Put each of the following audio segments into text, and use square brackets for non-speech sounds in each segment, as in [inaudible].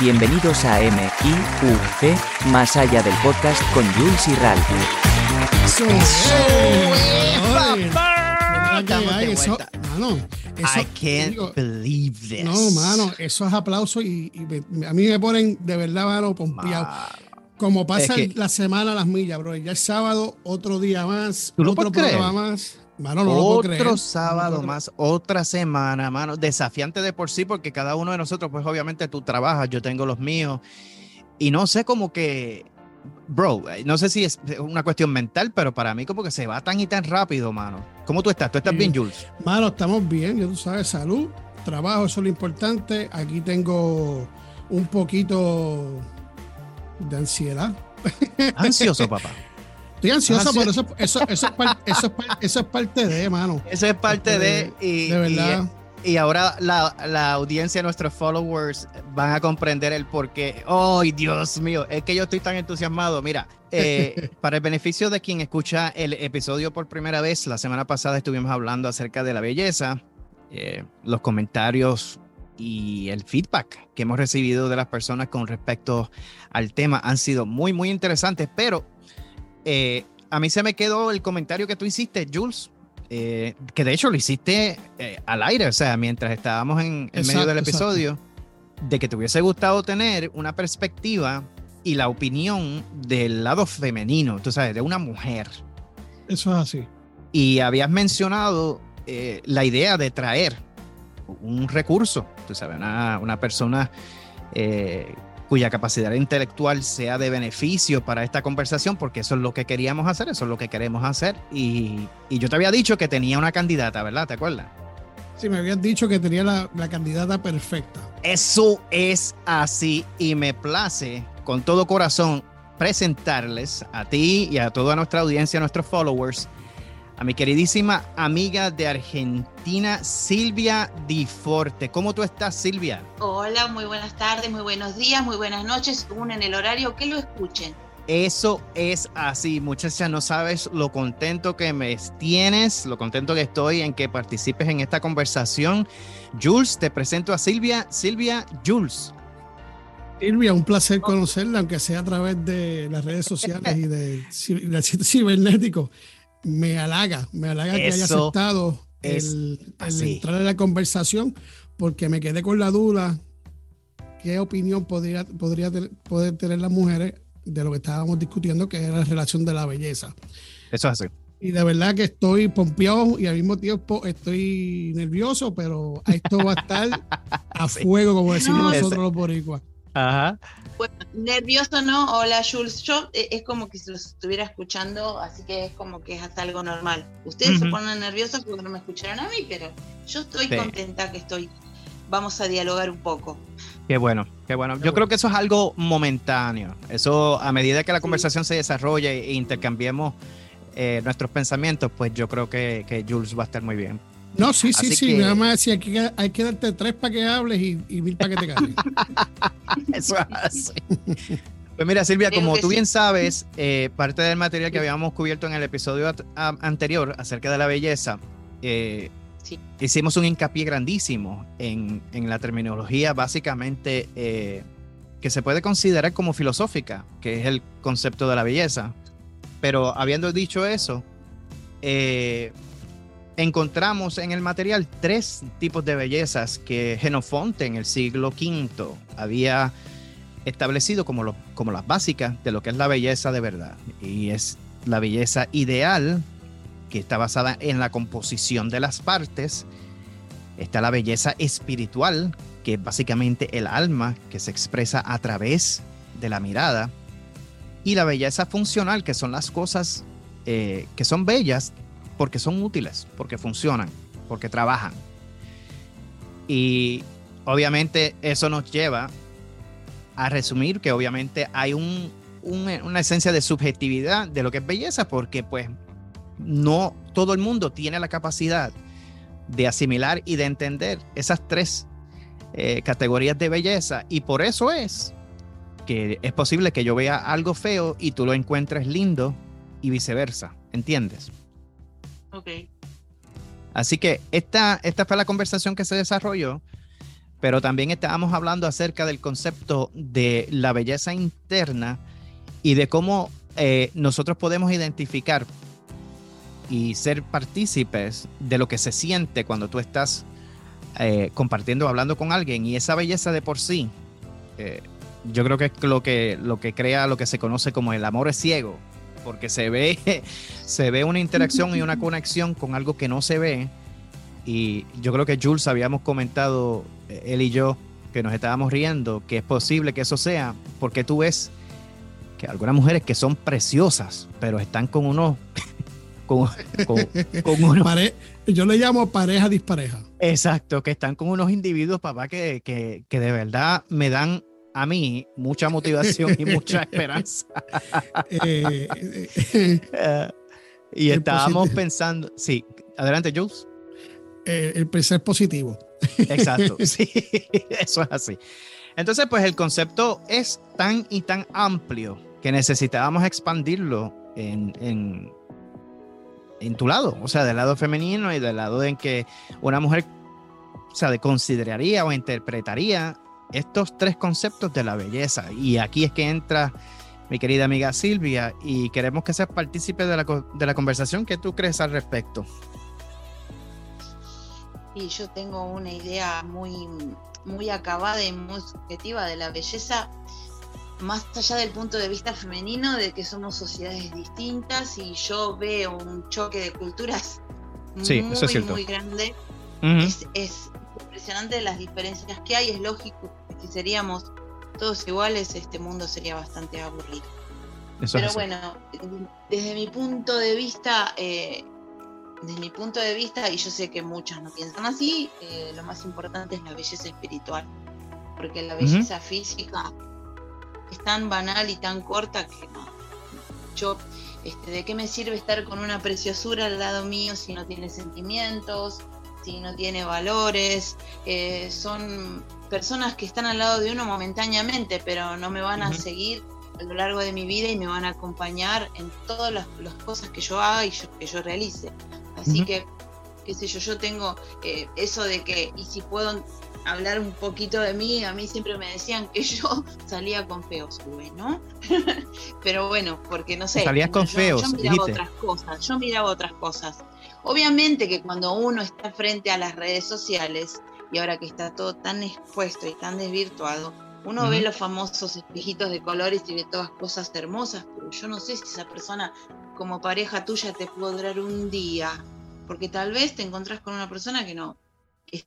Bienvenidos a M.I.U.C. Más allá del podcast con Jules y Ralph. Eso Eso, mano, eso- I can't digo, believe this. No, mano, eso es aplauso y, y me- a mí me ponen de verdad, mano, pompeado. Como pasa Es que- la semana a las millas, bro. Ya es sábado, otro día más, ¿Tú lo otro puedes programa más. Mano, no lo puedo creer. Otro No lo sábado más, otra semana, mano. Desafiante de por sí, porque cada uno de nosotros, pues obviamente tú trabajas, yo tengo los míos. Y no sé, como que, bro, no sé si es una cuestión mental, pero para mí como que se va tan y tan rápido, mano. ¿Cómo tú estás? ¿Tú estás Sí. bien, Jules? Mano, estamos bien, ya tú sabes, salud, trabajo, eso es lo importante. Aquí tengo un poquito de ansiedad. Ansioso, papá. [laughs] Estoy ansioso, Ansia- pero eso, eso, eso, es par- eso, es par- eso es parte de, mano. Eso es parte de... Y, de y- verdad. Y ahora la, la audiencia, nuestros followers van a comprender el por qué. ¡Ay, Dios mío! Es que yo estoy tan entusiasmado. Mira, eh, [laughs] para el beneficio de quien escucha el episodio por primera vez, la semana pasada estuvimos hablando acerca de la belleza, eh, los comentarios y el feedback que hemos recibido de las personas con respecto al tema han sido muy, muy interesantes, pero eh, a mí se me quedó el comentario que tú hiciste, Jules, eh, que de hecho lo hiciste eh, al aire, o sea, mientras estábamos en, en medio del exacto. episodio, de que te hubiese gustado tener una perspectiva y la opinión del lado femenino, tú sabes, de una mujer. Eso es así. Y habías mencionado la idea de traer un recurso, tú sabes, una, una persona eh, cuya capacidad intelectual sea de beneficio para esta conversación, porque eso es lo que queríamos hacer, eso es lo que queremos hacer. Y, y yo te había dicho que tenía una candidata, ¿verdad? ¿Te acuerdas? Sí, me habías dicho que tenía la, la candidata perfecta. Eso es así y me place con todo corazón presentarles a ti y a toda nuestra audiencia, a nuestros followers, a mi queridísima amiga de Argentina, Silvia Di Forte. ¿Cómo tú estás, Silvia? Hola, muy buenas tardes, muy buenos días, muy buenas noches, según en el horario que lo escuchen. Eso es así, muchacha, no sabes lo contento que me tienes, lo contento que estoy en que participes en esta conversación. Jules, te presento a Silvia. Silvia, Jules. Silvia, un placer conocerla, aunque sea a través de las redes sociales y de, sitio cibernético. Me halaga, me halaga que haya aceptado el, el entrar en la conversación, porque me quedé con la duda qué opinión podría, podría tener- poder tener las mujeres de lo que estábamos discutiendo, que era la relación de la belleza. Eso es así. Y de verdad que estoy pompeado y al mismo tiempo estoy nervioso, pero esto va a estar [laughs] a fuego, como decimos No, nosotros los boricuas. Ajá. Bueno, nervioso no, hola Jules, yo eh, es como que se los estuviera escuchando, así que es como que es hasta algo normal. Ustedes se Ujú. ponen nerviosos porque no me escucharon a mí, pero yo estoy Sí. contenta que estoy. Vamos a dialogar un poco. Qué bueno, qué bueno. Yo creo que eso es algo momentáneo. Eso, a medida que la Sí. conversación se desarrolle e intercambiemos eh, nuestros pensamientos, pues yo creo que, que Jules va a estar muy bien. No, sí, sí, Así sí. que- Nada más decir, hay que, hay que darte tres para que hables y, y mil para que te calles. [laughs] Eso es así. Pues mira, Silvia, Creo como tú sí. bien sabes, eh, parte del material que habíamos cubierto en el episodio anterior acerca de la belleza, eh, Sí. hicimos un hincapié grandísimo en, en la terminología básicamente eh, que se puede considerar como filosófica, que es el concepto de la belleza. Pero habiendo dicho eso, eh, encontramos en el material tres tipos de bellezas que Genofonte en el siglo V había establecido como, lo- como las básicas de lo que es la belleza de verdad. Y es la belleza ideal, que está basada en la composición de las partes. Está la belleza espiritual, que es básicamente el alma que se expresa a través de la mirada. Y la belleza funcional, que son las cosas eh, que son bellas porque son útiles, porque funcionan, porque trabajan. Y obviamente eso nos lleva a resumir que obviamente hay un, un- una esencia de subjetividad de lo que es belleza, porque pues no todo el mundo tiene la capacidad de asimilar y de entender esas tres eh, categorías de belleza. Y por eso es que es posible que yo vea algo feo y tú lo encuentres lindo y viceversa, ¿entiendes? Ok. Así que esta, esta fue la conversación que se desarrolló pero también estábamos hablando acerca del concepto de la belleza interna y de cómo eh, nosotros podemos identificar y ser partícipes de lo que se siente cuando tú estás eh, compartiendo, hablando con alguien y esa belleza de por sí, eh, yo creo que es lo que, lo que crea lo que se conoce como el amor es ciego, porque se ve, [laughs] se ve una interacción y una [laughs] conexión con algo que no se ve. Y yo creo que Jules habíamos comentado, eh, él y yo, que nos estábamos riendo, que es posible que eso sea, porque tú ves que algunas mujeres que son preciosas, pero están con unos... [laughs] Con, con, unos yo le llamo pareja dispareja. Exacto, que están con unos individuos, papá, que, que, que de verdad me dan a mí mucha motivación y mucha [laughs] esperanza. Eh, eh, eh, y estábamos pensando, sí, adelante, Jules. el pensar positivo. Exacto, [laughs] sí, eso es así. Entonces, pues el concepto es tan y tan amplio que necesitábamos expandirlo en, en, en tu lado, o sea, del lado femenino y del lado en que una mujer, o sea, de consideraría o interpretaría estos tres conceptos de la belleza. Y aquí es que entra mi querida amiga Silvia y queremos que seas partícipe de la, de la conversación. ¿Qué tú crees al respecto? Y yo tengo una idea muy, muy acabada y muy subjetiva de la belleza, más allá del punto de vista femenino, de que somos sociedades distintas y yo veo un choque de culturas muy, muy grande. es, impresionante las diferencias que hay, es lógico que si seríamos todos iguales, este mundo sería bastante aburrido. Pero bueno, desde mi punto de vista, eh, desde mi punto de vista, y yo sé que muchas no piensan así, eh, lo más importante es la belleza espiritual, porque la belleza física es tan banal y tan corta que no. Yo, este, ¿de qué me sirve estar con una preciosura al lado mío si no tiene sentimientos? si no tiene valores, eh, son personas que están al lado de uno momentáneamente, pero no me van a seguir a lo largo de mi vida y me van a acompañar en todas las, cosas que yo haga y que yo realice. Así que, qué sé yo, yo tengo eh, eso de que, y si puedo hablar un poquito de mí, a mí siempre me decían que [laughs] yo salía con feos, ¿no? [laughs] pero bueno, porque no sé. Salías con feos. Yo miraba otras cosas, yo miraba otras cosas. Obviamente que cuando uno está frente a las redes sociales, y ahora que está todo tan expuesto y tan desvirtuado, uno ve los famosos espejitos de colores y ve todas cosas hermosas, pero yo no sé si esa persona como pareja tuya te puede durar un día, porque tal vez te encontrás con una persona que no, que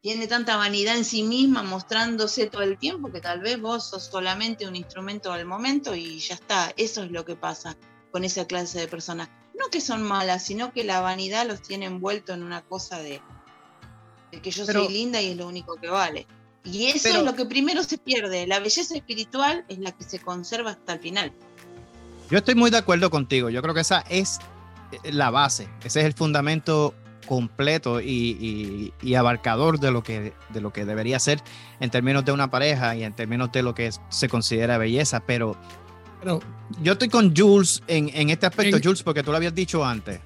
tiene tanta vanidad en sí misma mostrándose todo el tiempo que tal vez vos sos solamente un instrumento al momento y ya está, eso es lo que pasa con esa clase de personas. No que son malas, sino que la vanidad los tiene envuelto en una cosa de, que yo soy linda y es lo único que vale. Y eso es lo que primero se pierde. La belleza espiritual es la que se conserva hasta el final. Yo estoy muy de acuerdo contigo. Yo creo que esa es eh, la base. Ese es el fundamento completo y, abarcador de lo, que, de lo que debería ser en términos de una pareja y en términos de lo que se considera belleza. Pero yo estoy con Jules en, este aspecto, Jules, porque tú lo habías dicho antes.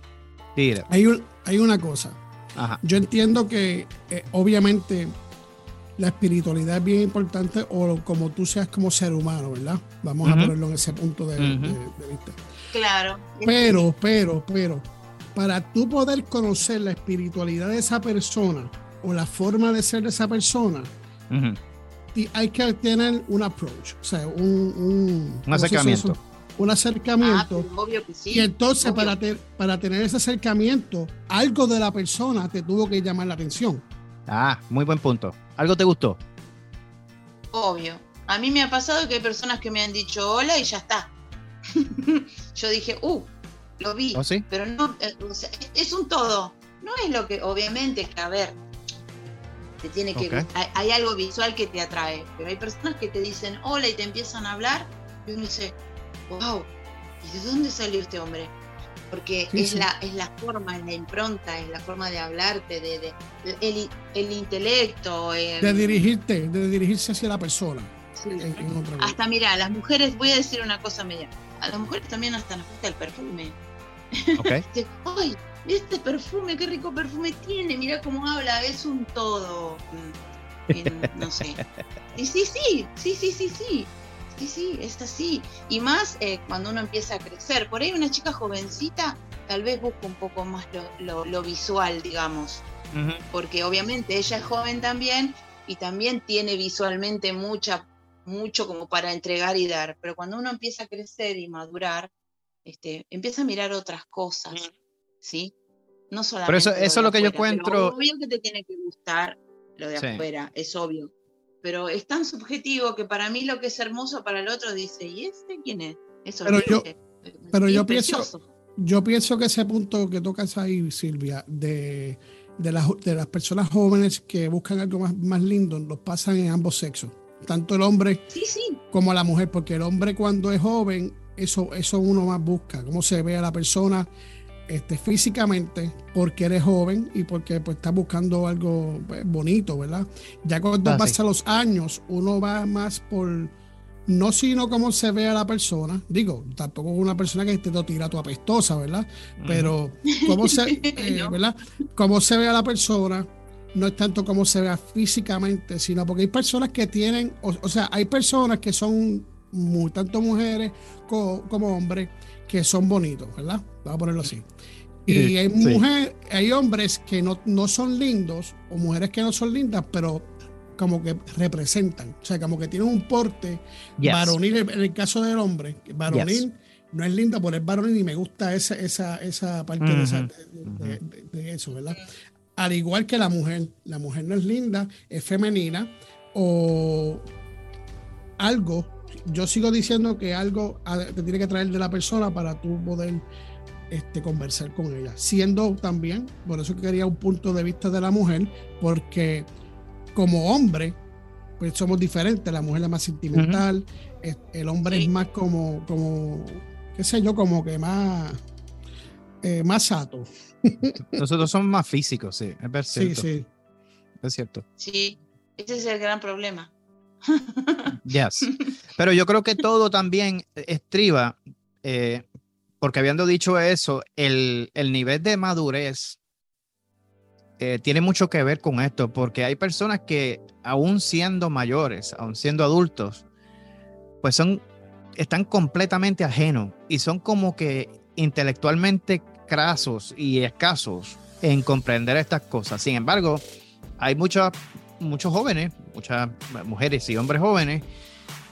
Hay, hay una cosa. Yo entiendo que eh, obviamente la espiritualidad es bien importante o como tú seas como ser humano, ¿verdad? Vamos a ponerlo en ese punto de, vista. Claro. Pero, pero, pero, para tú poder conocer la espiritualidad de esa persona o la forma de ser de esa persona, hay que tener un approach, o sea, un, un, acercamiento. Un acercamiento. Ah, y entonces, para, para tener ese acercamiento, algo de la persona te tuvo que llamar la atención. Ah, muy buen punto. ¿Algo te gustó? Obvio. A mí me ha pasado que hay personas que me han dicho hola y ya está. [laughs] Yo dije, uh, lo vi. ¿Oh, sí? Pero no, eh, es un todo. No es lo que, obviamente, que a ver, tiene que hay, algo visual que te atrae, pero hay personas que te dicen hola y te empiezan a hablar y uno dice, wow, ¿y de dónde salió este hombre? Porque es, La, es la forma, es la impronta, es la forma de hablarte, de, el, intelecto. de dirigirte, de dirigirse hacia la persona. hasta mira, las mujeres, voy a decir una cosa media, a las mujeres también hasta nos gusta el perfume. Okay. [laughs] Ay, este perfume, qué rico perfume tiene, mira cómo habla, es un todo. Mm, no sé. [laughs] Sí, sí, sí, sí, sí, sí, sí. Sí, sí, es así. Y más eh, cuando uno empieza a crecer. Por ahí una chica jovencita tal vez busca un poco más lo, visual, digamos. Porque obviamente ella es joven también y también tiene visualmente mucha, mucho como para entregar y dar. Pero cuando uno empieza a crecer y madurar, este, empieza a mirar otras cosas. ¿Sí? No solamente. Pero eso, eso es lo que yo encuentro. obvio que te tiene que gustar lo de afuera, es obvio. Pero es tan subjetivo que para mí lo que es hermoso para el otro dice, ¿y este quién es? Eso pero yo, pero yo pienso, yo pienso que ese punto que tocas ahí, Silvia, de, de, las, de las personas jóvenes que buscan algo más, más lindo, lo pasan en ambos sexos. Tanto el hombre como la mujer, porque el hombre cuando es joven, eso, eso uno más busca, cómo se ve a la persona, este, físicamente porque eres joven y porque pues, estás buscando algo pues, bonito, ¿verdad? Ya cuando ah, pasan los años, uno va más por, no sino cómo se ve a la persona, digo, tampoco una persona que te tira tu apestosa, ¿verdad? Pero cómo se, [laughs] eh, ¿verdad? Cómo se ve a la persona, no es tanto cómo se vea físicamente, sino porque hay personas que tienen, o, sea, hay personas que son muy, tanto mujeres como hombres que son bonitos, ¿verdad? Vamos a ponerlo así. Y hay mujeres, hay hombres que no, no son lindos o mujeres que no son lindas, pero como que representan, o sea, como que tienen un porte. Varonil en el caso del hombre, varonil no es linda por el varonil y me gusta esa, esa, esa parte de, de, eso, ¿verdad? Al igual que la mujer, la mujer no es linda, es femenina o algo yo sigo diciendo que algo te tiene que traer de la persona para tú poder este, conversar con ella. Siendo también, por eso quería un punto de vista de la mujer, porque como hombre, pues somos diferentes. La mujer es más sentimental, el hombre es más como, como, qué sé yo, como que más, eh, más sato. [laughs] Nosotros somos más físicos, sí, es cierto. Sí, sí. Es cierto. Sí, ese es el gran problema. Yes. [laughs] Pero yo creo que todo también estriba, eh, porque habiendo dicho eso, el, nivel de madurez eh, tiene mucho que ver con esto, porque hay personas que aún siendo mayores, aún siendo adultos, pues son, están completamente ajenos y son como que intelectualmente crasos y escasos en comprender estas cosas. Sin embargo, hay muchas muchos jóvenes, muchas mujeres y hombres jóvenes,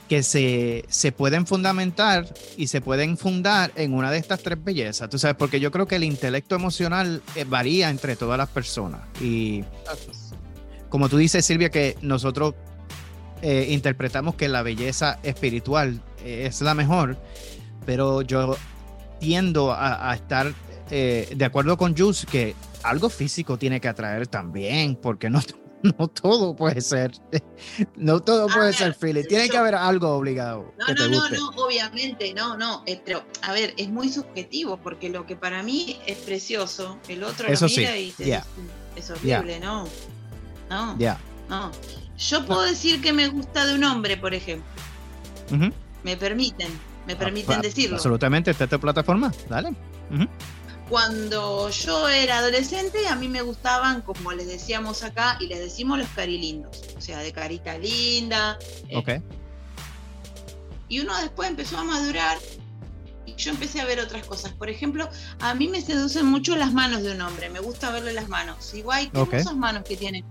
que se, se, pueden fundamentar y se pueden fundar en una de estas tres bellezas. Tú sabes, porque yo creo que el intelecto emocional eh, varía entre todas las personas. Y como tú dices, Silvia, que nosotros eh, interpretamos que la belleza espiritual eh, es la mejor, pero yo tiendo a, estar de acuerdo con Jules que algo físico tiene que atraer también, porque no, [laughs] no todo puede ser, [laughs] no todo puede ser Philly. Tiene que haber algo obligado. No, no, no, no, obviamente, no, no. Eh, pero, a ver, es muy subjetivo porque lo que para mí es precioso, el otro lo mira y te es horrible, ¿no? No. Ya. No. Yo puedo decir que me gusta de un hombre, por ejemplo. Me permiten, me ah, permiten decirlo. Absolutamente, está esta plataforma, dale cuando yo era adolescente, a mí me gustaban, como les decíamos acá, y les decimos los carilindos, o sea, de carita linda. Eh. Ok. y uno después empezó a madurar y yo empecé a ver otras cosas. Por ejemplo, a mí me seducen mucho las manos de un hombre, me gusta verle las manos. Igual, qué hermosas manos que tiene.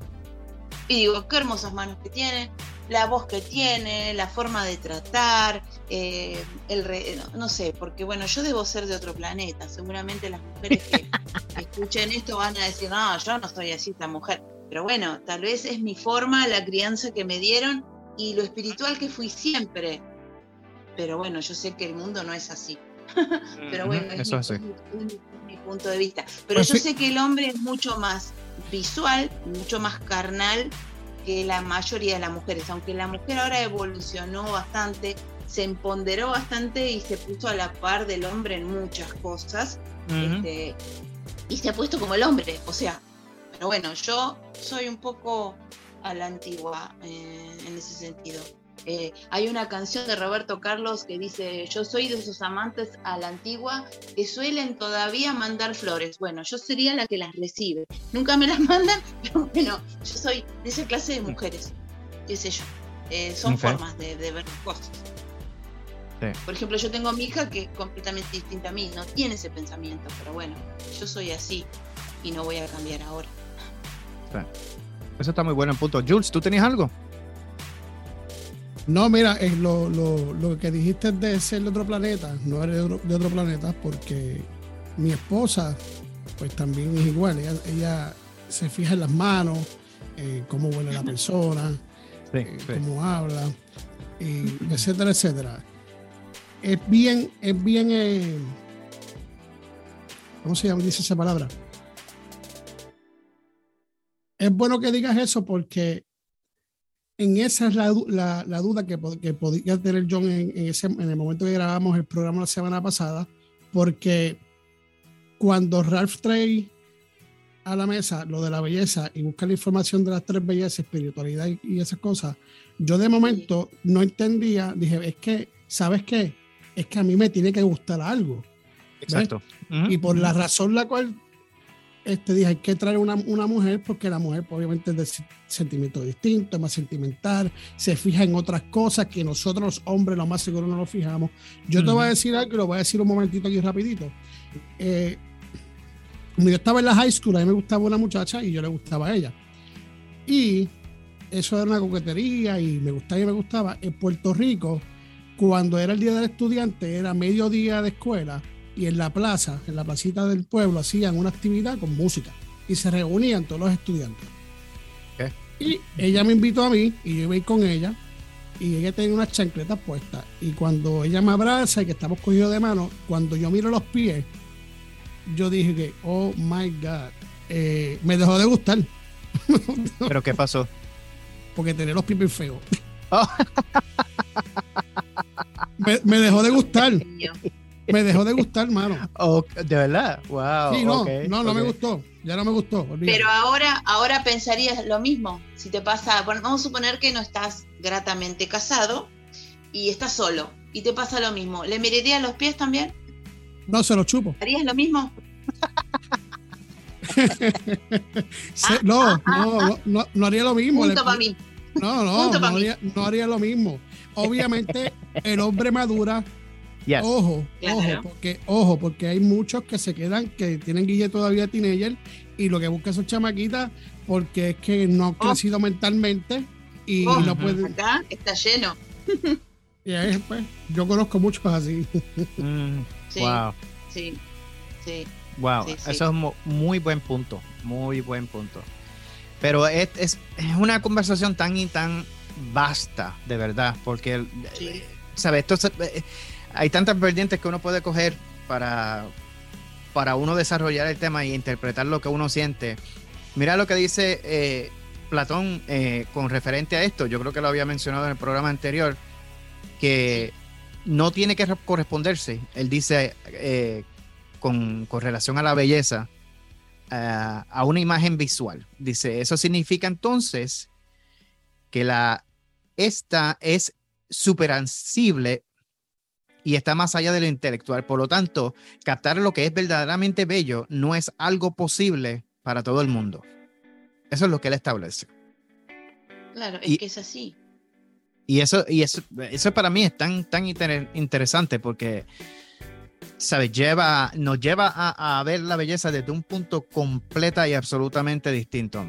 Y digo, qué hermosas manos que tiene la voz que tiene, la forma de tratar, eh, el no, sé, porque bueno, yo debo ser de otro planeta. Seguramente las mujeres que [laughs] escuchen esto van a decir, no, yo no soy así, esta mujer. Pero bueno, tal vez es mi forma, la crianza que me dieron y lo espiritual que fui siempre. Pero bueno, yo sé que el mundo no es así. [laughs] Pero bueno, es mi, punto de vista. Pero pues yo sé que el hombre es mucho más visual, mucho más carnal que la mayoría de las mujeres, aunque la mujer ahora evolucionó bastante, se empoderó bastante y se puso a la par del hombre en muchas cosas, este, y se ha puesto como el hombre, o sea, pero bueno, yo soy un poco a la antigua eh, en ese sentido. Eh, hay una canción de Roberto Carlos que dice, yo soy de esos amantes a la antigua que suelen todavía mandar flores. Bueno, yo sería la que las recibe. Nunca me las [laughs] mandan, pero bueno, yo soy de esa clase de mujeres, qué sé yo. Eh, son formas de, ver cosas. Por ejemplo, yo tengo a mi hija que es completamente distinta a mí, no tiene ese pensamiento, pero bueno, yo soy así y no voy a cambiar ahora. Eso está muy bueno en punto. Jules, ¿tú tenías algo? No, mira, eh, lo, lo, que dijiste de ser de otro planeta, no eres de otro, planeta, porque mi esposa, pues también es igual. Ella, se fija en las manos, eh, cómo huele la [laughs] persona, eh, cómo habla, etcétera, etcétera. Es bien, es bien, ¿cómo se llama? Dice esa palabra. Es bueno que digas eso porque en esa es la, duda que, que, podía tener John en, ese, en el momento que grabamos el programa la semana pasada, porque cuando Ralph trae a la mesa lo de la belleza y busca la información de las tres bellezas, espiritualidad y, esas cosas, yo de momento no entendía, dije, es que, ¿sabes qué? Es que a mí me tiene que gustar algo. Exacto. Y por la razón la cual este, dije, hay que traer una, una mujer porque la mujer pues, obviamente es de sentimiento distinto, es más sentimental, se fija en otras cosas que nosotros los hombres lo más seguro no nos fijamos. Yo te voy a decir algo, lo voy a decir un momentito aquí rapidito. Eh, yo estaba en la high school, a mí me gustaba una muchacha y yo le gustaba a ella. Y eso era una coquetería y me gustaba y me gustaba. En Puerto Rico, cuando era el día del estudiante, era medio día de escuela, y en la plaza, en la placita del pueblo, hacían una actividad con música y se reunían todos los estudiantes. Y ella me invitó a mí y yo iba a ir con ella y ella tenía unas chancletas puestas y cuando ella me abraza y que estamos cogidos de mano, cuando yo miro los pies, yo dije que, oh my God, eh, me dejó de gustar. ¿Pero qué pasó? Porque tenía los pies feos. Oh. [laughs] me, me, dejó de gustar [laughs] me dejó de gustar, mano. de verdad, wow. Sí, no, no, no me gustó. Ya no me gustó. Pero ahora, ahora pensarías lo mismo. Si te pasa, bueno, vamos a suponer que no estás gratamente casado y estás solo y te pasa lo mismo. ¿Le mirarías los pies también? No, se los chupo. ¿Harías lo mismo? [laughs] no, no, no, no, haría lo mismo. Punto para mí. No, no, no haría, no haría lo mismo. Obviamente, el hombre madura Ojo, ojo, porque, ojo, porque hay muchos que se quedan, que tienen guille todavía teenager y lo que buscan son chamaquitas porque es que no han oh. crecido mentalmente y no pueden. Acá está lleno. [laughs] y ahí, pues, yo conozco muchos así. Mm, [laughs] sí, wow. Sí, sí. Wow, eso es muy buen punto, muy buen punto. Pero es, es, es, una conversación tan y tan vasta, de verdad, porque, ¿sabes? Esto eh, hay tantas vertientes que uno puede coger para, para uno desarrollar el tema y interpretar lo que uno siente. Mira lo que dice eh, Platón eh, con referente a esto. Yo creo que lo había mencionado en el programa anterior, que no tiene que corresponderse. Él dice eh, con, con, relación a la belleza, a una imagen visual. Dice, eso significa entonces que la, esta es superancible y está más allá de lo intelectual. Por lo tanto, captar lo que es verdaderamente bello no es algo posible para todo el mundo. Eso es lo que él establece. Claro, es que es así. Y eso, y eso, eso para mí es tan, tan interesante porque, ¿sabes? Lleva, nos lleva a, ver la belleza desde un punto completa y absolutamente distinto,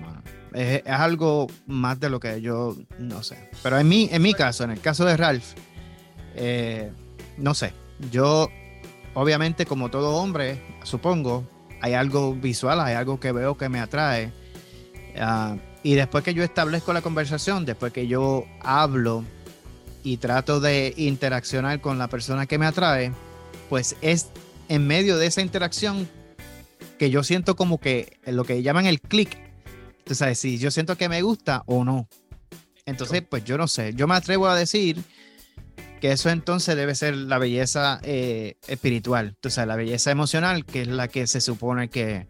Es, algo más de lo que yo no sé. Pero en mi, en mi caso, en el caso de Ralph, eh, no sé, yo obviamente como todo hombre, supongo, hay algo visual, hay algo que veo que me atrae. Ah, y después que yo establezco la conversación, después que yo hablo y trato de interaccionar con la persona que me atrae, pues es en medio de esa interacción que yo siento como que lo que llaman el click. Tú sabes, si yo siento que me gusta o no. Entonces, pues yo no sé, yo me atrevo a decir que eso entonces debe ser la belleza eh, espiritual, o sea, la belleza emocional, que es la que se supone que,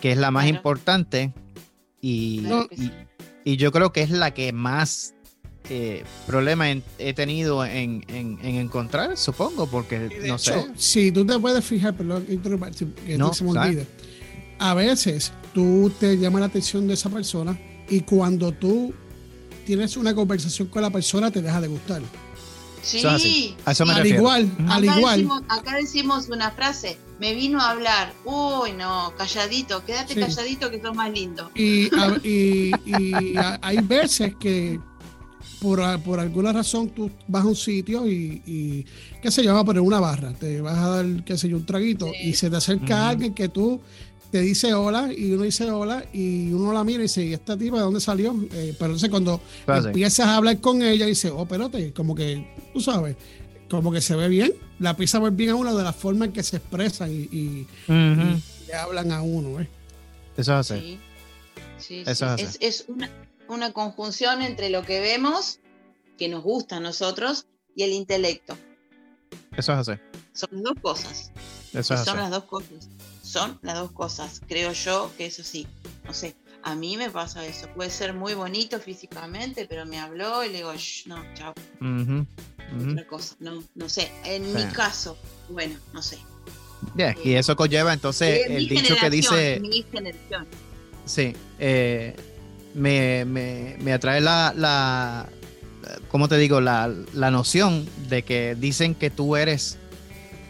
que es la más importante y, y, yo creo que es la que más eh, problema he tenido en, encontrar, supongo, porque no sé. Si tú te puedes fijar, perdón, que no, se me olvide. A veces tú te llama la atención de esa persona y cuando tú tienes una conversación con la persona te deja de gustar. Sí, al igual, al igual. acá decimos una frase, me vino a hablar, uy no, calladito, quédate calladito que sos más lindo. Y, hay veces que por, alguna razón tú vas a un sitio y, qué sé yo, vas a poner una barra, te vas a dar, qué sé yo, un traguito y se te acerca alguien que tú te dice hola y uno dice hola y uno la mira y dice, ¿y esta tipa de dónde salió? Eh, pero entonces cuando empiezas a hablar con ella, dice, oh, espérate, como que, tú sabes, como que se ve bien, la empieza a ver bien a uno de la forma en que se expresan y, le hablan a uno. ¿eh? Eso es así. Sí, sí, es, es, una, una conjunción entre lo que vemos, que nos gusta a nosotros, y el intelecto. Eso es así. Son las dos cosas. Eso es son las dos cosas son las dos cosas. Creo yo que eso sí, no sé, a mí me pasa eso. Puede ser muy bonito físicamente, pero me habló y le digo, no, chao. Otra cosa, no, no sé. En mi caso, bueno, no sé. y eso conlleva entonces el dicho que dice. Mi generación. Sí, eh, me, me, me, atrae la, la, ¿cómo te digo? La, la noción de que dicen que tú eres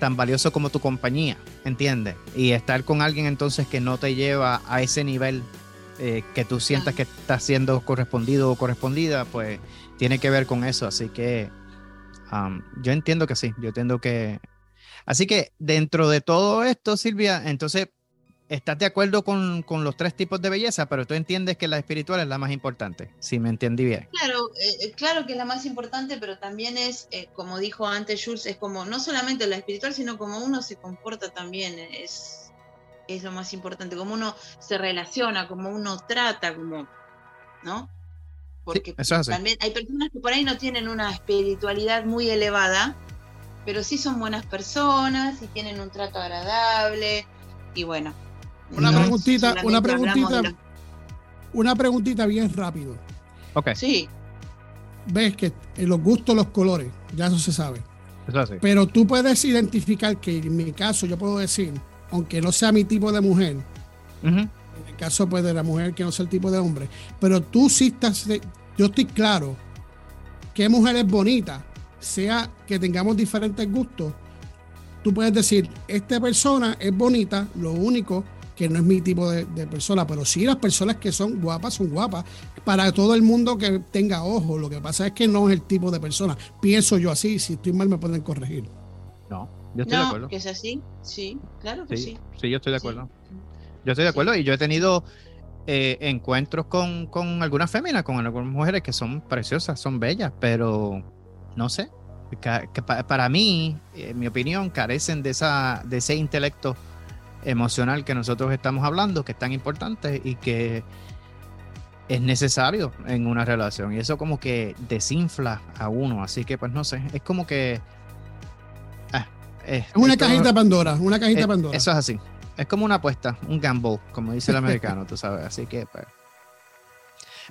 tan valioso como tu compañía. ¿Entiendes? Y estar con alguien entonces que no te lleva a ese nivel eh, que tú sientas que estás siendo correspondido o correspondida, pues tiene que ver con eso. Así que um, yo entiendo que sí, yo entiendo que... Así que dentro de todo esto, Silvia, entonces estás de acuerdo con, los tres tipos de belleza, pero tú entiendes que la espiritual es la más importante, si me entendí bien. Claro, eh, eh, claro que es la más importante, pero también es, eh, como dijo antes Jules, es como no solamente la espiritual, sino como uno se comporta también, es, es lo más importante, como uno se relaciona, como uno trata, como, ¿no? Porque también hay personas que por ahí no tienen una espiritualidad muy elevada, pero sí son buenas personas y tienen un trato agradable y bueno, una preguntita, una preguntita, una preguntita bien rápido. Ok. Sí. Ves que en los gustos, los colores, ya eso se sabe. Eso Pero tú puedes identificar que en mi caso yo puedo decir, aunque no sea mi tipo de mujer, en el caso pues de la mujer que no sea el tipo de hombre, pero tú sí estás, yo estoy claro que mujer es bonita, sea que tengamos diferentes gustos, tú puedes decir, esta persona es bonita, lo único que no es mi tipo de, persona, pero sí las personas que son guapas son guapas. Para todo el mundo que tenga ojo, lo que pasa es que no es el tipo de persona. Pienso yo así, si estoy mal me pueden corregir. No, yo estoy de acuerdo. que es así, sí, claro que sí. Sí, yo estoy de acuerdo. Yo estoy de acuerdo y yo he tenido eh, encuentros con, con algunas féminas, con algunas mujeres que son preciosas, son bellas, pero no sé, que, para mí, en mi opinión, carecen de, esa, de ese intelecto emocional que nosotros estamos hablando, que es tan importante y que es necesario en una relación. Y eso como que desinfla a uno. Así que pues no sé, es como que... Ah, es una cajita Pandora, una cajita Pandora. Eso es así. Es como una apuesta, un gamble, como dice el [laughs] americano, tú sabes. Así que pues...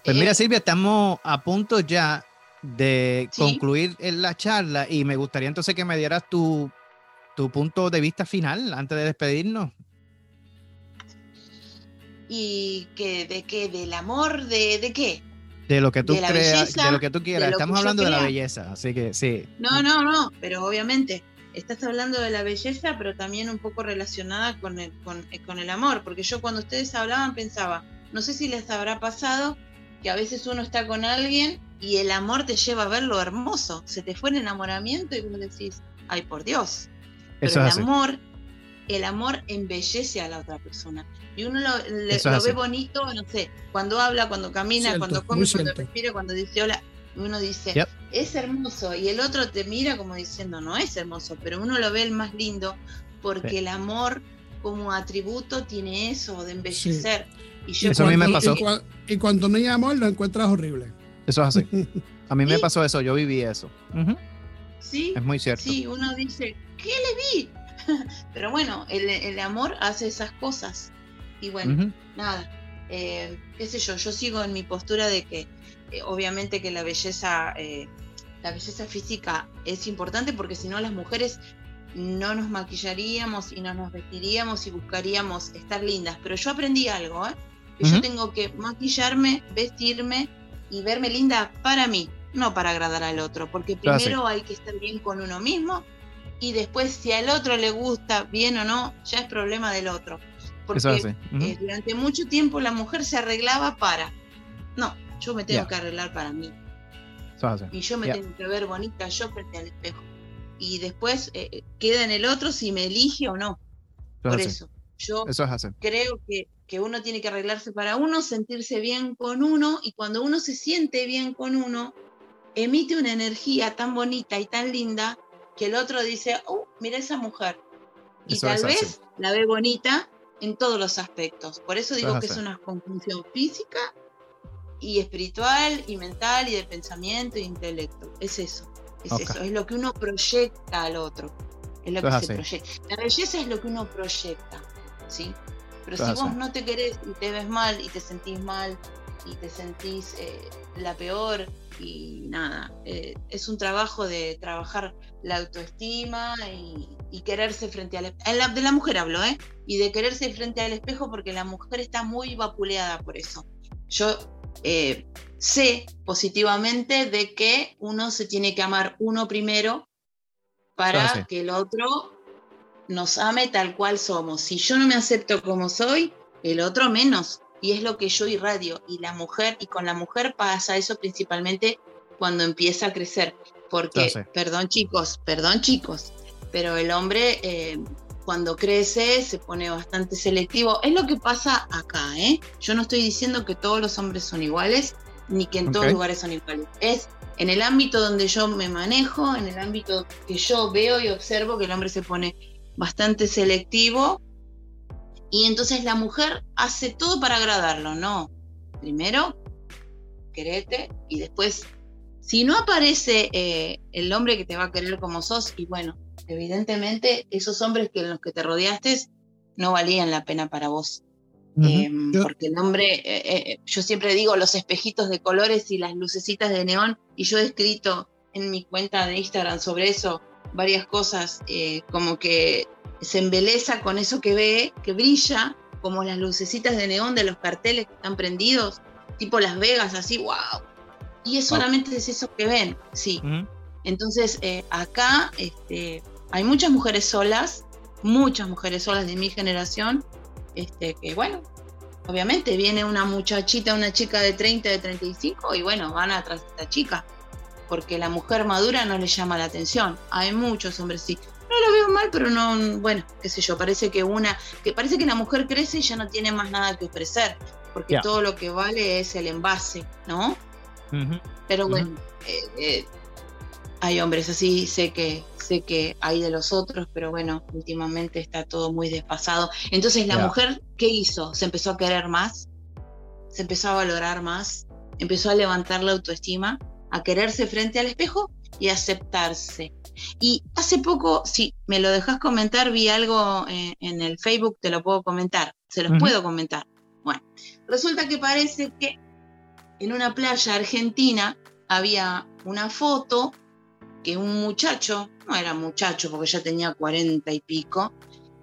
Pues mira, eh, Silvia, estamos a punto ya de concluir la charla y me gustaría entonces que me dieras tu tu punto de vista final antes de despedirnos. ¿Y que, de qué? ¿Del amor? ¿De, de qué? De lo que tú creas, de lo que tú quieras. Estamos hablando de la belleza, así que sí. No, no, no, pero obviamente estás hablando de la belleza, pero también un poco relacionada con el, con, con el amor, porque yo cuando ustedes hablaban pensaba, no sé si les habrá pasado que a veces uno está con alguien y el amor te lleva a ver lo hermoso, se te fue el enamoramiento y vos decís, ay por Dios, pero el amor, el amor embellece a la otra persona. Y uno lo, ve bonito, no sé, cuando habla, cuando camina, cuando come, cuando respira, cuando dice hola, uno dice, es hermoso. Y el otro te mira como diciendo, no es hermoso, pero uno lo ve el más lindo porque el amor como atributo tiene eso de embellecer. Y yo eso a mí me pasó. Y, cuando no hay amor lo encuentras horrible. Eso es así. [laughs] A mí me pasó eso, yo viví eso. Sí. Es muy cierto. Sí, uno dice, ¿qué le vi? [laughs] Pero bueno, el, amor hace esas cosas. Y bueno, nada. eh, qué sé yo, yo sigo en mi postura de que eh, obviamente que la belleza, la belleza física es importante porque si no las mujeres no nos maquillaríamos y no nos vestiríamos y buscaríamos estar lindas. Pero yo aprendí algo, ¿eh? que yo tengo que maquillarme, vestirme y verme linda para mí, no para agradar al otro, porque primero hay que estar bien con uno mismo y después si al otro le gusta bien o no, ya es problema del otro. Porque eh, durante mucho tiempo la mujer se arreglaba para, no, yo me tengo que arreglar para mí. Y yo me tengo que ver bonita yo frente al espejo. Y después eh, queda en el otro si me elige o no. Por eso, yo creo que, que uno tiene que arreglarse para uno, sentirse bien con uno, y cuando uno se siente bien con uno, emite una energía tan bonita y tan linda que el otro dice, oh, mira esa mujer. Y tal vez la ve bonita en todos los aspectos. Por eso digo que es una conjunción física y espiritual y mental y de pensamiento e intelecto. Es eso. Es eso, es lo que uno proyecta al otro. Es lo que se proyecta. La belleza es lo que uno proyecta, ¿sí? Pero si vos no te querés y te ves mal y te sentís mal y te sentís eh, la peor y nada, eh, es un trabajo de trabajar la autoestima y, quererse frente al espejo. De la mujer hablo, ¿eh? Y de quererse frente al espejo porque la mujer está muy vapuleada por eso. Yo eh, sé positivamente de que uno se tiene que amar uno primero para que el otro nos ame tal cual somos. Si yo no me acepto como soy, el otro menos. Y es lo que yo irradio. Y la mujer, y con la mujer pasa eso principalmente cuando empieza a crecer. Porque, perdón chicos, perdón chicos, pero el hombre eh, cuando crece se pone bastante selectivo. Es lo que pasa acá, ¿eh? Yo no estoy diciendo que todos los hombres son iguales, ni que en todos lugares son iguales. Es en el ámbito donde yo me manejo, en el ámbito que yo veo y observo que el hombre se pone bastante selectivo y entonces la mujer hace todo para agradarlo, ¿no? Primero, querete y después, si no aparece eh, el hombre que te va a querer como sos, y bueno, evidentemente esos hombres que los que te rodeaste no valían la pena para vos. Em, porque el hombre, eh, eh, yo siempre digo los espejitos de colores y las lucecitas de neón, y yo he escrito en mi cuenta de Instagram sobre eso varias cosas, eh, como que se embeleza con eso que ve, que brilla, como las lucecitas de neón de los carteles que están prendidos, tipo Las Vegas, así, wow. Y es solamente es eso que ven, sí. Entonces, acá este, hay muchas mujeres solas, muchas mujeres solas de mi generación, este, que bueno, obviamente viene una muchachita, una chica de 30, de 35 y bueno, van atrás de esta chica, porque la mujer madura no le llama la atención. Hay muchos hombres, sí. No lo veo mal, pero no, bueno, qué sé yo, parece que una, que parece que la mujer crece y ya no tiene más nada que ofrecer, porque todo lo que vale es el envase, ¿no? Pero bueno, eh, eh, hay hombres así, sé que, sé que hay de los otros, pero bueno, últimamente está todo muy despasado. Entonces la mujer, ¿qué hizo? Se empezó a querer más, se empezó a valorar más, empezó a levantar la autoestima, a quererse frente al espejo y aceptarse. Y hace poco, si me lo dejas comentar, vi algo eh, en, el Facebook, te lo puedo comentar, se los puedo comentar. Bueno, resulta que parece que en una playa argentina había una foto que un muchacho, no era muchacho porque ya tenía cuarenta y pico,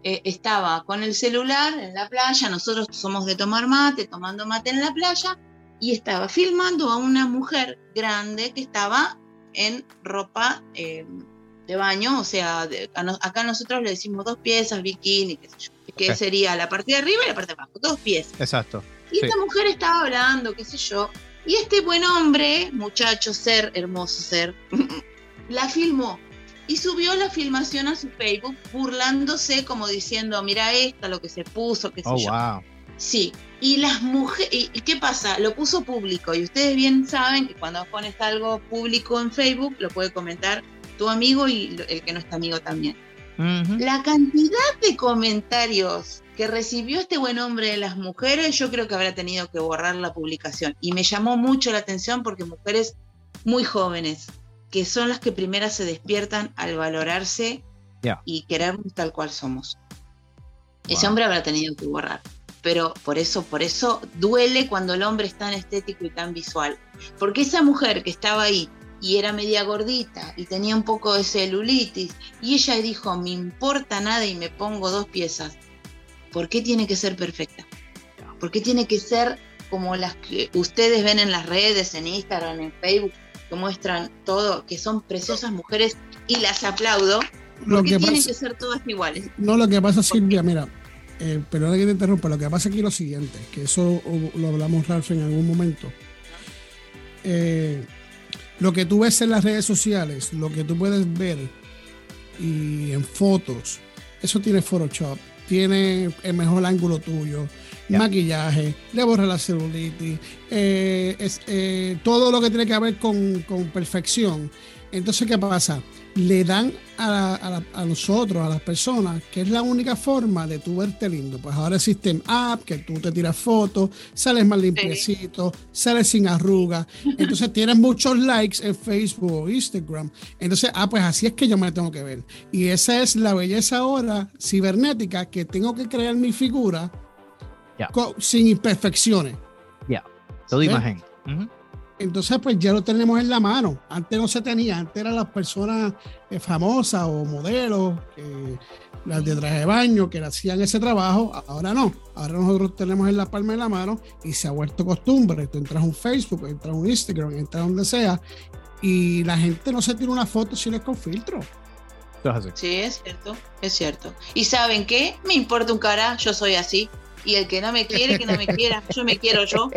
eh, estaba con el celular en la playa, nosotros somos de tomar mate, tomando mate en la playa, y estaba filmando a una mujer grande que estaba en ropa eh, de baño, o sea, acá nosotros le decimos dos piezas, bikini, qué sé yo, que sería la parte de arriba y la parte de abajo, dos pies. Exacto. Y esta mujer estaba hablando, qué sé yo, y este buen hombre, muchacho, ser, hermoso ser, [laughs] la filmó y subió la filmación a su Facebook burlándose como diciendo, mira esta, lo que se puso, qué sé oh, yo. Sí, y las mujeres, ¿y qué pasa? Lo puso público y ustedes bien saben que cuando pones algo público en Facebook lo puede comentar tu amigo y el que no está amigo también. La cantidad de comentarios que recibió este buen hombre de las mujeres, yo creo que habrá tenido que borrar la publicación. Y me llamó mucho la atención porque mujeres muy jóvenes, que son las que primeras se despiertan al valorarse y querernos tal cual somos. Ese hombre habrá tenido que borrar. Pero por eso, por eso duele cuando el hombre es tan estético y tan visual. Porque esa mujer que estaba ahí y era media gordita y tenía un poco de celulitis y ella dijo, me importa nada y me pongo dos piezas. ¿Por qué tiene que ser perfecta? ¿Por qué tiene que ser como las que ustedes ven en las redes, en Instagram, en Facebook, que muestran todo, que son preciosas mujeres y las aplaudo? ¿Por qué tienen que ser todas iguales? No, lo que pasa, Silvia, mira, eh, perdona que te interrumpa, lo que pasa aquí es lo siguiente, que eso lo hablamos, Ralph, en algún momento. Eh, lo que tú ves en las redes sociales, lo que tú puedes ver y en fotos, eso tiene Photoshop, tiene el mejor ángulo tuyo, maquillaje, le borra la celulitis, eh, es, eh, todo lo que tiene que ver con, con perfección. Entonces, ¿qué pasa? Le dan a, nosotros, a las personas, que es la única forma de tú verte lindo. Pues ahora existen apps que tú te tiras fotos, sales más limpiecito, sales sin arrugas. [laughs] Entonces tienes muchos likes en Facebook o Instagram. Entonces, ah, pues así es que yo me tengo que ver. Y esa es la belleza ahora cibernética que tengo que crear mi figura sin imperfecciones. Ya, todo imagen. Entonces, pues ya lo tenemos en la mano. Antes no se tenía, antes eran las personas eh, famosas o modelos, las de traje de baño, que hacían ese trabajo. Ahora no. Ahora nosotros tenemos en la palma de la mano y se ha vuelto costumbre. Tú entras a un Facebook, entras a un Instagram, entras a donde sea y la gente no se tira una foto si no es con filtro. Sí, es cierto, es cierto. ¿Y saben qué? Me importa un cara, yo soy así. Y el que no me quiere, que no me quiera. Yo me quiero yo.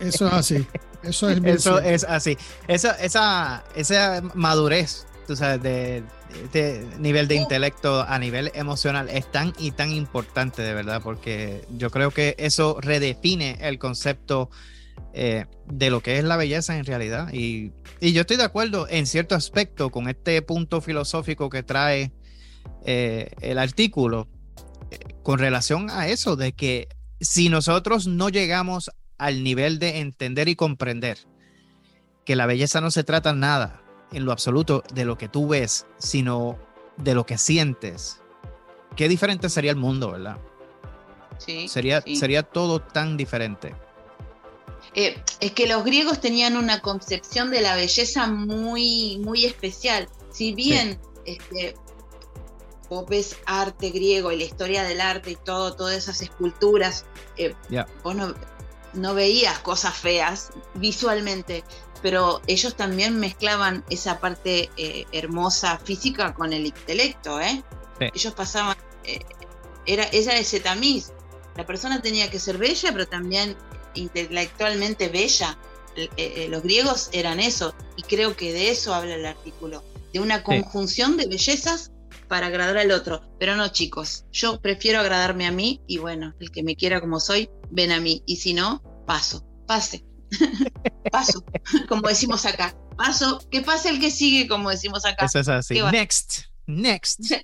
Eso es así. Eso es, Eso es así. Esa, esa, esa madurez, tú sabes, de, nivel de intelecto a nivel emocional es tan y tan importante, de verdad, porque yo creo que eso redefine el concepto eh, de lo que es la belleza en realidad. Y, y, yo estoy de acuerdo en cierto aspecto con este punto filosófico que trae eh, el artículo con relación a eso, de que si nosotros no llegamos al nivel de entender y comprender que la belleza no se trata nada en lo absoluto de lo que tú ves, sino de lo que sientes. Qué diferente sería el mundo, ¿verdad? Sí. Sería, sería todo tan diferente. Eh, es que los griegos tenían una concepción de la belleza muy, muy especial. Si bien este, vos ves arte griego y la historia del arte y todo, todas esas esculturas, eh, vos no, no veías cosas feas visualmente, pero ellos también mezclaban esa parte eh, hermosa física con el intelecto, ¿eh? Ellos pasaban, eh, era, ella ese tamiz, la persona tenía que ser bella, pero también intelectualmente bella. Eh, los griegos eran eso, y creo que de eso habla el artículo, de una conjunción de bellezas para agradar al otro. Pero no, chicos, yo prefiero agradarme a mí y bueno, el que me quiera como soy, ven a mí. Y si no, paso, pase. [laughs] paso, [laughs] como decimos acá. Paso, que pase el que sigue, como decimos acá. Eso es así. Next, next. [laughs]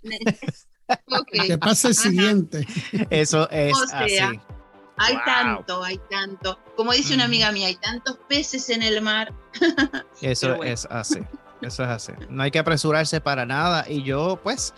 Que pase el siguiente. Eso es así. Hay tanto, hay tanto. Como dice una amiga mía, hay tantos peces en el mar. Eso es así. Eso es así. No hay que apresurarse para nada. Y yo, pues,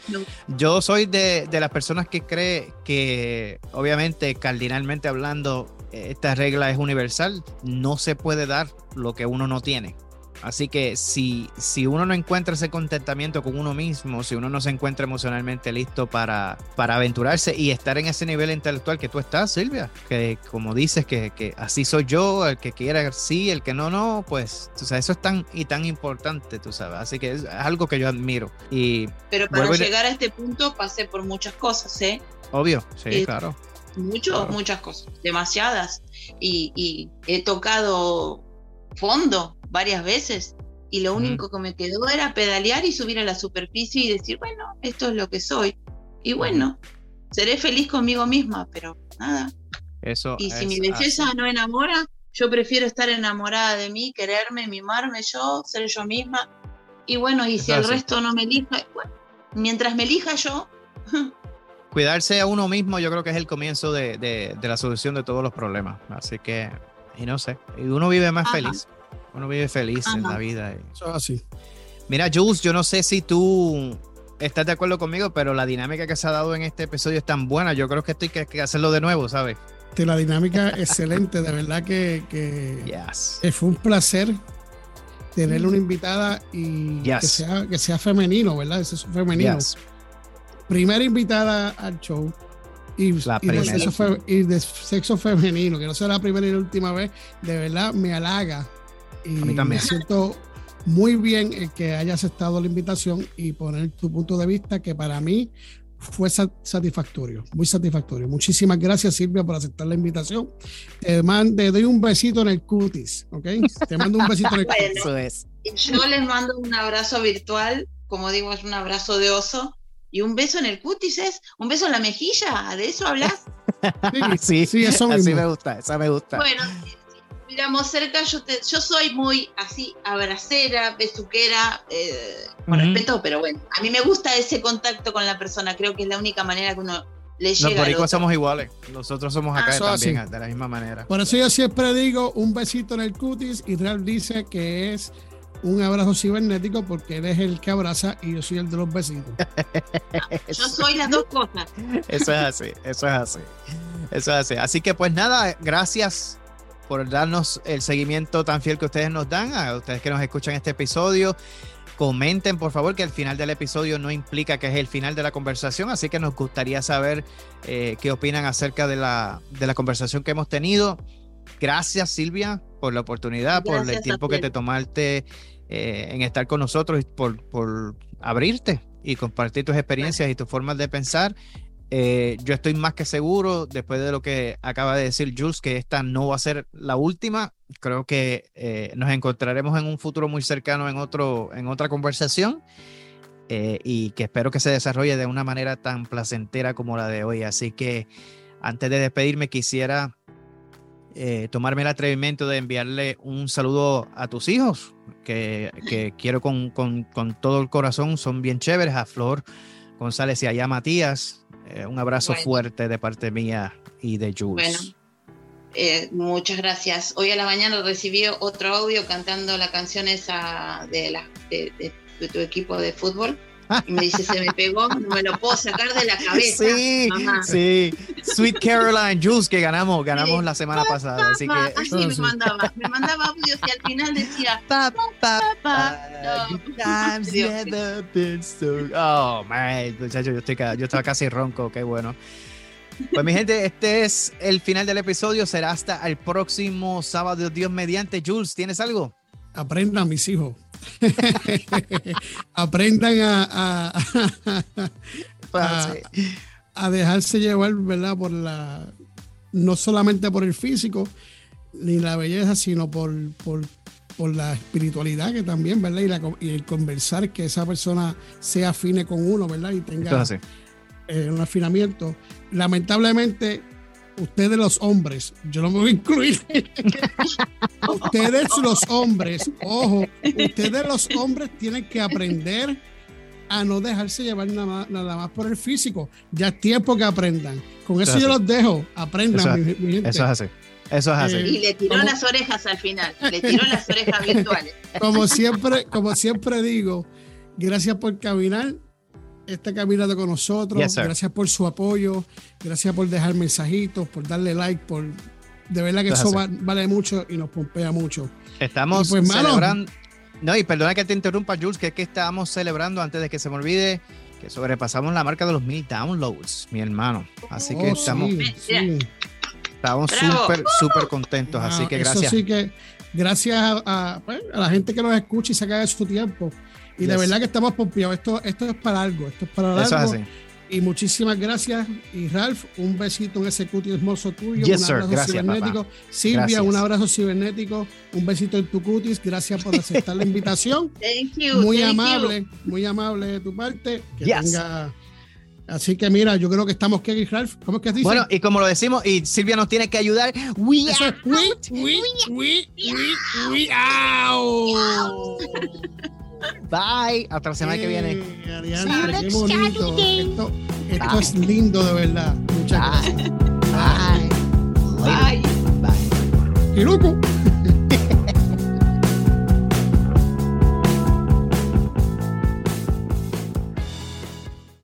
yo soy de, de, las personas que cree que, obviamente, cardinalmente hablando, esta regla es universal. No se puede dar lo que uno no tiene. Así que si, si uno no encuentra ese contentamiento con uno mismo, si uno no se encuentra emocionalmente listo para, para aventurarse y estar en ese nivel intelectual que tú estás, Silvia, que como dices que, que así soy yo, el que quiera sí, el que no, no, pues o sea, eso es tan y tan importante, tú sabes. Así que es algo que yo admiro. Y Pero para llegar a este punto pasé por muchas cosas, ¿eh? Obvio, sí, claro. Muchos, muchas cosas, demasiadas. Y, y he tocado fondo varias veces y lo único que me quedó era pedalear y subir a la superficie y decir, bueno, esto es lo que soy. Y bueno, seré feliz conmigo misma, pero nada. Eso y si mi belleza no enamora, yo prefiero estar enamorada de mí, quererme, mimarme yo, ser yo misma. Y bueno, y si el resto no me elija, bueno, mientras me elija yo. Cuidarse a uno mismo yo creo que es el comienzo de, de, la solución de todos los problemas. Así que, y no sé, y uno vive más feliz. Uno vive feliz en la vida. Eso es así. Mira, Jules, yo no sé si tú estás de acuerdo conmigo, pero la dinámica que se ha dado en este episodio es tan buena. Yo creo que esto hay que hacerlo de nuevo, ¿sabes? Este, la dinámica excelente, de verdad que, que, fue un placer tener una invitada y que, sea, que sea femenino, ¿verdad? Eso es femenino. Primera invitada al show. Y, de sexo femenino, que no sea la primera y la última vez, de verdad me halaga. Y me siento muy bien el que haya aceptado la invitación y poner tu punto de vista, que para mí fue satisfactorio, muy satisfactorio. Muchísimas gracias, Silvia, por aceptar la invitación. Te, mando, doy un besito en el cutis, ¿ok? Te mando un besito en el [laughs] cutis. Yo les mando un abrazo virtual, como digo, es un abrazo de oso. Y un beso en el cutis es un beso en la mejilla, ¿de eso hablas? Sí, [laughs] sí, eso mismo. Así me gusta, esa me gusta. Bueno, miramos cerca, yo, yo soy muy así, abracera, besuquera, eh, con respeto, pero bueno, a mí me gusta ese contacto con la persona, creo que es la única manera que uno le llega. Los somos iguales, nosotros somos acá ah, también, de la misma manera. Por eso yo siempre digo un besito en el cutis y Real dice que es un abrazo cibernético porque él es el que abraza y yo soy el de los besitos. [laughs] yo soy las dos cosas. Eso es así, eso es así. Eso es así. Así que pues nada, gracias por darnos el seguimiento tan fiel que ustedes nos dan, a ustedes que nos escuchan este episodio. Comenten, por favor, que el final del episodio no implica que es el final de la conversación, así que nos gustaría saber eh, qué opinan acerca de la, de la conversación que hemos tenido. Gracias, Silvia, por la oportunidad, por el tiempo que te tomaste eh, en estar con nosotros y por, por abrirte y compartir tus experiencias y tus formas de pensar. Eh, yo estoy más que seguro, después de lo que acaba de decir Jules, que esta no va a ser la última. Creo que eh, nos encontraremos en un futuro muy cercano en, otro, en otra conversación eh, y que espero que se desarrolle de una manera tan placentera como la de hoy. Así que antes de despedirme quisiera tomarme el atrevimiento de enviarle un saludo a tus hijos, que, que [laughs] quiero con, con, con todo el corazón, son bien chéveres, a Flor González y allá Matías, eh, un abrazo fuerte de parte mía y de Jules. Bueno, eh, muchas gracias. Hoy a la mañana recibí otro audio cantando la canción esa de, la, de tu equipo de fútbol. Y me dice, se me pegó, no me lo puedo sacar de la cabeza. Sí, sí. Sweet Caroline Jules, que ganamos, ganamos la semana pasada. Así, que, así me [laughs] mandaba, me mandaba audios y al final decía, Oh, man, muchacho, yo, estoy, yo estaba casi ronco, qué bueno. Pues mi gente, este es el final del episodio. Será hasta el próximo sábado, Dios mediante. Jules, ¿tienes algo? Aprendan, mis hijos. [laughs] Aprendan a, [laughs] a, dejarse llevar, ¿verdad? Por la, no solamente por el físico ni la belleza, sino por, por, la espiritualidad que también, ¿verdad? Y, el conversar, que esa persona sea afine con uno, ¿verdad? Y tenga eh, un afinamiento. Lamentablemente, ustedes los hombres, yo no me voy a incluir. [laughs] ustedes los hombres, ojo, ustedes los hombres tienen que aprender a no dejarse llevar nada más, por el físico. Ya es tiempo que aprendan. Con eso, yo los dejo. Aprendan, eso, mi, gente. Eso es así. Eso es así. y le tiró las orejas al final. Le tiró las orejas virtuales. [laughs] Como siempre, como siempre digo, gracias por caminar está caminando con nosotros. gracias por su apoyo, gracias por dejar mensajitos, por darle like, por de verdad que eso vale mucho y nos pompea mucho. Estamos pues, celebrando. No, y perdona que te interrumpa, Jules, que es que estábamos celebrando antes de que se me olvide que sobrepasamos la marca de los mil downloads, mi hermano. Así que oh, estamos. Estamos súper, súper contentos. así que gracias. Eso sí que gracias a, pues, a, la gente que nos escucha y saca de su tiempo y de verdad que estamos pompeados. Esto, esto es para algo. Esto es para algo. Y muchísimas gracias. Y Ralph, un besito en ese cutie hermoso tuyo. un abrazo cibernético. Silvia, un abrazo cibernético. Un besito en tu cutis. Gracias por aceptar la invitación. [laughs] Thank you, muy amable, muy amable de tu parte. Que tenga. Así que mira, yo creo que estamos que Ralph. ¿Cómo es que dice? Bueno, y como lo decimos, y Silvia nos tiene que ayudar. We Eso we, we, we, we, we, [laughs] Bye. Hasta la semana que viene. qué bonito. Esto, esto es lindo de verdad. Muchas gracias. Bye. Bye. Bye. ¡Qué loco!